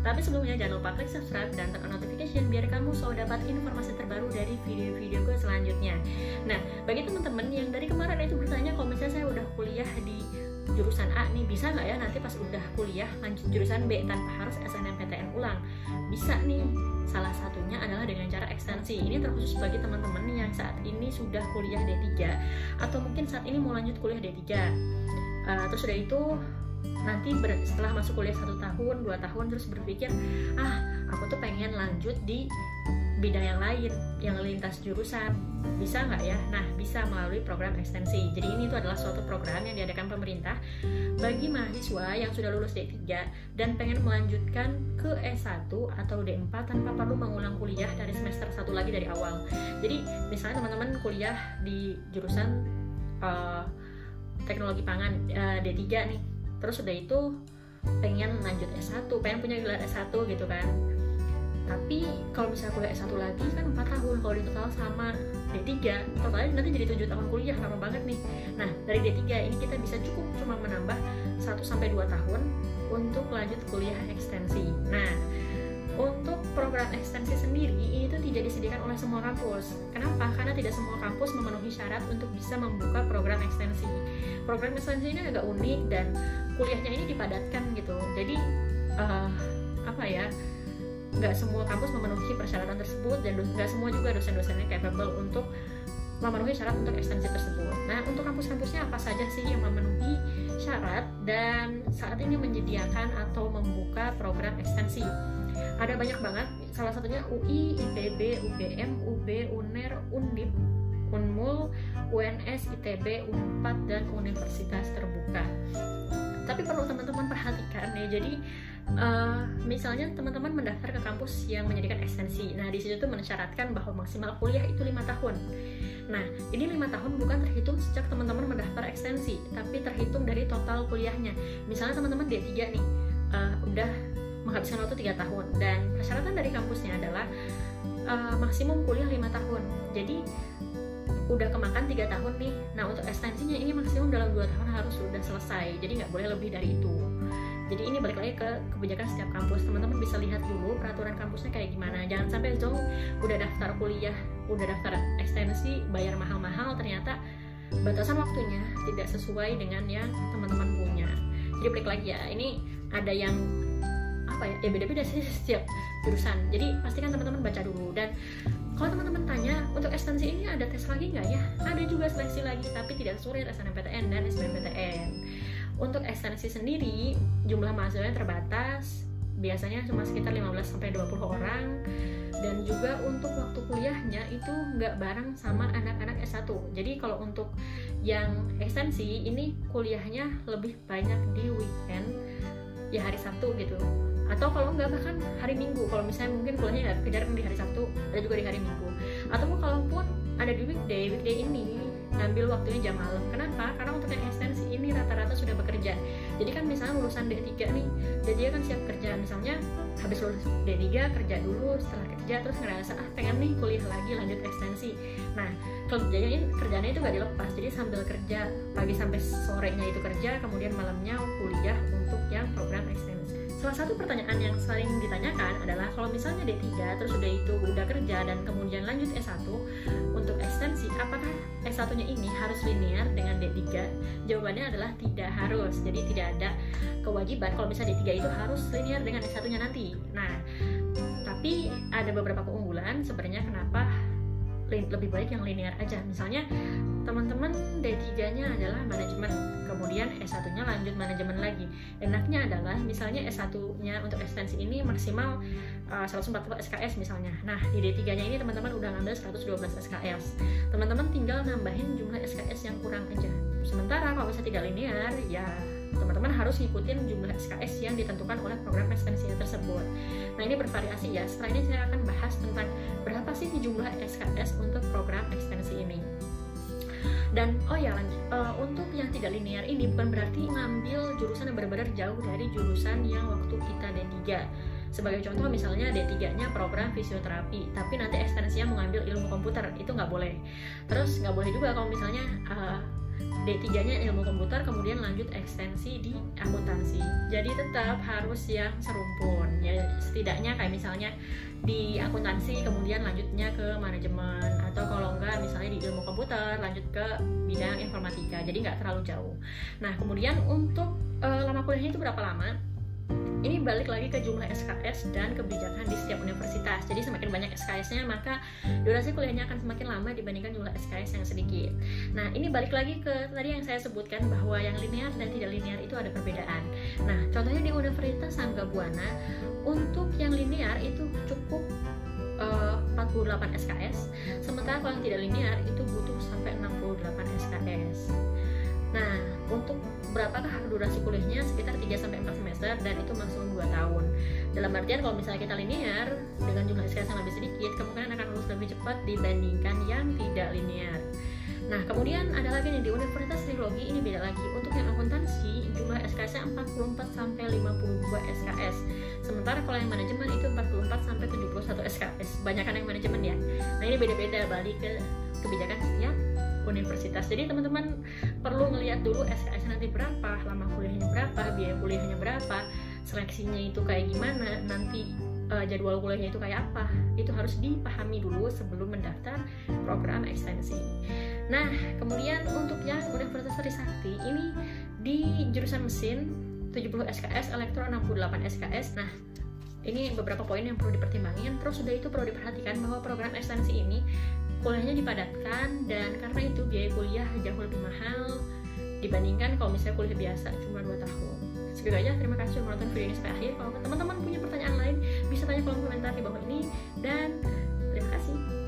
Tapi sebelumnya jangan lupa klik subscribe dan tekan notification biar kamu selalu dapat informasi terbaru dari video-video gue selanjutnya. Nah, bagi teman-teman yang dari kemarin itu bertanya kalau misalnya saya udah kuliah di jurusan A nih bisa nggak ya nanti pas udah kuliah lanjut jurusan B tanpa harus SNMPTN ulang? Bisa nih. Salah satunya adalah dengan cara ekstensi. Ini terkhusus bagi teman-teman yang saat ini sudah kuliah D3 atau mungkin saat ini mau lanjut kuliah D3 uh, terus udah itu nanti ber, setelah masuk kuliah satu tahun dua tahun terus berpikir ah aku tuh pengen lanjut di bidang yang lain yang lintas jurusan. Bisa nggak ya? Nah bisa melalui program ekstensi. Jadi ini tuh adalah suatu program yang diadakan pemerintah bagi mahasiswa yang sudah lulus D3 dan pengen melanjutkan ke S1 atau D4 tanpa perlu mengulang kuliah dari semester satu lagi dari awal. Jadi misalnya teman-teman kuliah di jurusan uh, teknologi pangan uh, D3 nih terus udah itu pengen lanjut S1 pengen punya gelar S1 gitu kan tapi kalau misalnya kuliah S1 lagi kan 4 tahun kalau di total sama D3 totalnya nanti jadi 7 tahun kuliah lama banget nih nah dari D3 ini kita bisa cukup cuma menambah 1 sampai 2 tahun untuk lanjut kuliah ekstensi nah untuk program ekstensi sendiri ini tuh tidak disediakan oleh semua kampus. Kenapa? Karena tidak semua kampus memenuhi syarat untuk bisa membuka program ekstensi. Program ekstensi ini agak unik dan kuliahnya ini dipadatkan gitu. Jadi uh, apa ya? nggak semua kampus memenuhi persyaratan tersebut dan nggak semua juga dosen-dosennya capable untuk memenuhi syarat untuk ekstensi tersebut. Nah, untuk kampus-kampusnya apa saja sih yang memenuhi syarat dan saat ini menyediakan atau membuka program ekstensi? Ada banyak banget, salah satunya UI, ITB, UGM, UB, UNER, UNDIP, UNMUL, UNS, ITB, UNPAD, dan Universitas Terbuka. Tapi perlu teman-teman perhatikan ya, jadi uh, misalnya teman-teman mendaftar ke kampus yang menyediakan ekstensi. Nah di situ tuh mensyaratkan bahwa maksimal kuliah itu lima tahun. Nah ini lima tahun bukan terhitung sejak teman-teman mendaftar ekstensi tapi terhitung dari total kuliahnya. Misalnya teman-teman D3 nih uh, udah menghabiskan waktu tiga tahun dan persyaratan dari kampusnya adalah uh, maksimum kuliah lima tahun. Jadi udah kemakan tiga tahun nih. Nah untuk ekstensinya ini maksimum dalam dua tahun harus sudah selesai. Jadi nggak boleh lebih dari itu. Jadi ini balik lagi ke kebijakan setiap kampus. Teman-teman bisa lihat dulu peraturan kampusnya kayak gimana. Jangan sampai zong udah daftar kuliah udah daftar ekstensi bayar mahal-mahal ternyata batasan waktunya tidak sesuai dengan yang teman-teman punya. Jadi balik lagi ya ini ada yang apa ya ya beda-beda sih setiap jurusan. Jadi pastikan teman-teman baca dulu. Dan kalau teman-teman tanya untuk ekstensi ini ada tes lagi nggak? Ya ada juga seleksi lagi tapi tidak sulit SNMPTN dan SBMPTN untuk ekstensi sendiri, jumlah mahasiswanya terbatas, biasanya cuma sekitar 15 sampai 20 orang. Dan juga untuk waktu kuliahnya itu nggak bareng sama anak-anak S1. Jadi kalau untuk yang ekstensi ini kuliahnya lebih banyak di weekend ya hari Sabtu gitu. Atau kalau nggak bahkan hari Minggu. Kalau misalnya mungkin kuliahnya nggak kejar di hari Sabtu, ada juga di hari Minggu. Atau kalaupun ada di weekday, weekday ini ngambil waktunya jam malam. Kenapa? Karena untuk yang ekstensi ini rata-rata sudah bekerja. Jadi kan misalnya lulusan D3 nih, D3 kan siap kerja. Misalnya habis lulus D3 kerja dulu, setelah kerja terus ngerasa ah pengen nih kuliah lagi lanjut ekstensi. Nah kerjanya kerjanya itu gak dilepas. Jadi sambil kerja pagi sampai sorenya itu kerja, kemudian malamnya kuliah untuk yang program ekstensi. Salah satu pertanyaan yang sering ditanyakan adalah kalau misalnya D3 terus udah itu udah kerja dan kemudian lanjut S1 untuk ekstensi apakah S1-nya ini harus linear dengan D3? Jawabannya adalah tidak harus. Jadi tidak ada kewajiban kalau misalnya D3 itu harus linear dengan S1-nya nanti. Nah, tapi ada beberapa keunggulan sebenarnya kenapa lebih baik yang linear aja. Misalnya teman-teman D3-nya adalah manajemen. Kemudian S1-nya lanjut manajemen lagi. Enaknya adalah misalnya S1-nya untuk ekstensi ini maksimal uh, 140 SKS misalnya. Nah di D3-nya ini teman-teman udah ngambil 112 SKS teman-teman tinggal nambahin jumlah SKS yang kurang aja. Sementara kalau misalnya tidak linear ya teman-teman harus ngikutin jumlah SKS yang ditentukan oleh program ekstensi tersebut. Nah ini bervariasi ya. Setelah ini saya akan bahas tentang berapa sih jumlah SKS untuk program ekstensi ini. Dan oh ya lanjut, uh, untuk yang tidak linear ini bukan berarti ngambil jurusan yang benar-benar jauh dari jurusan yang waktu kita D3 sebagai contoh misalnya D3-nya program fisioterapi tapi nanti ekstensinya mengambil ilmu komputer itu nggak boleh terus nggak boleh juga kalau misalnya uh, D3-nya ilmu komputer kemudian lanjut ekstensi di akuntansi. Jadi tetap harus yang serumpun ya setidaknya kayak misalnya di akuntansi kemudian lanjutnya ke manajemen atau kalau enggak misalnya di ilmu komputer lanjut ke bidang informatika. Jadi nggak terlalu jauh. Nah, kemudian untuk uh, lama kuliahnya itu berapa lama? Ini balik lagi ke jumlah SKS dan kebijakan di setiap universitas. Jadi semakin banyak SKS-nya, maka durasi kuliahnya akan semakin lama dibandingkan jumlah SKS yang sedikit. Nah, ini balik lagi ke tadi yang saya sebutkan bahwa yang linear dan tidak linear itu ada perbedaan. Nah, contohnya di Universitas Sangga Buana, untuk yang linear itu cukup uh, 48 SKS, sementara kalau yang tidak linear itu butuh sampai 68 SKS. Nah, untuk berapakah durasi kuliahnya sekitar 3 sampai 4 semester dan itu maksimum 2 tahun. Dalam artian kalau misalnya kita linear dengan jumlah SKS yang lebih sedikit, kemungkinan akan lulus lebih cepat dibandingkan yang tidak linear. Nah, kemudian ada lagi nih di Universitas Trilogi ini beda lagi. Untuk yang akuntansi jumlah SKS-nya 44 sampai 52 SKS. Sementara kalau yang manajemen itu 44 sampai 71 SKS. Banyakan yang manajemen ya. Nah, ini beda-beda balik ke kebijakan setiap universitas jadi teman-teman perlu ngelihat dulu SKS nanti berapa lama kuliahnya berapa biaya kuliahnya berapa seleksinya itu kayak gimana nanti uh, jadwal kuliahnya itu kayak apa itu harus dipahami dulu sebelum mendaftar program ekstensi nah kemudian untuk yang Universitas Trisakti ini di jurusan mesin 70 SKS, elektro 68 SKS. Nah, ini beberapa poin yang perlu dipertimbangkan. Terus sudah itu perlu diperhatikan bahwa program ekstensi ini kuliahnya dipadatkan dan karena itu biaya kuliah jauh lebih mahal dibandingkan kalau misalnya kuliah biasa cuma 2 tahun. Segitu aja terima kasih sudah menonton video ini sampai akhir. Kalau teman-teman punya pertanyaan lain bisa tanya kolom komentar di bawah ini. Dan terima kasih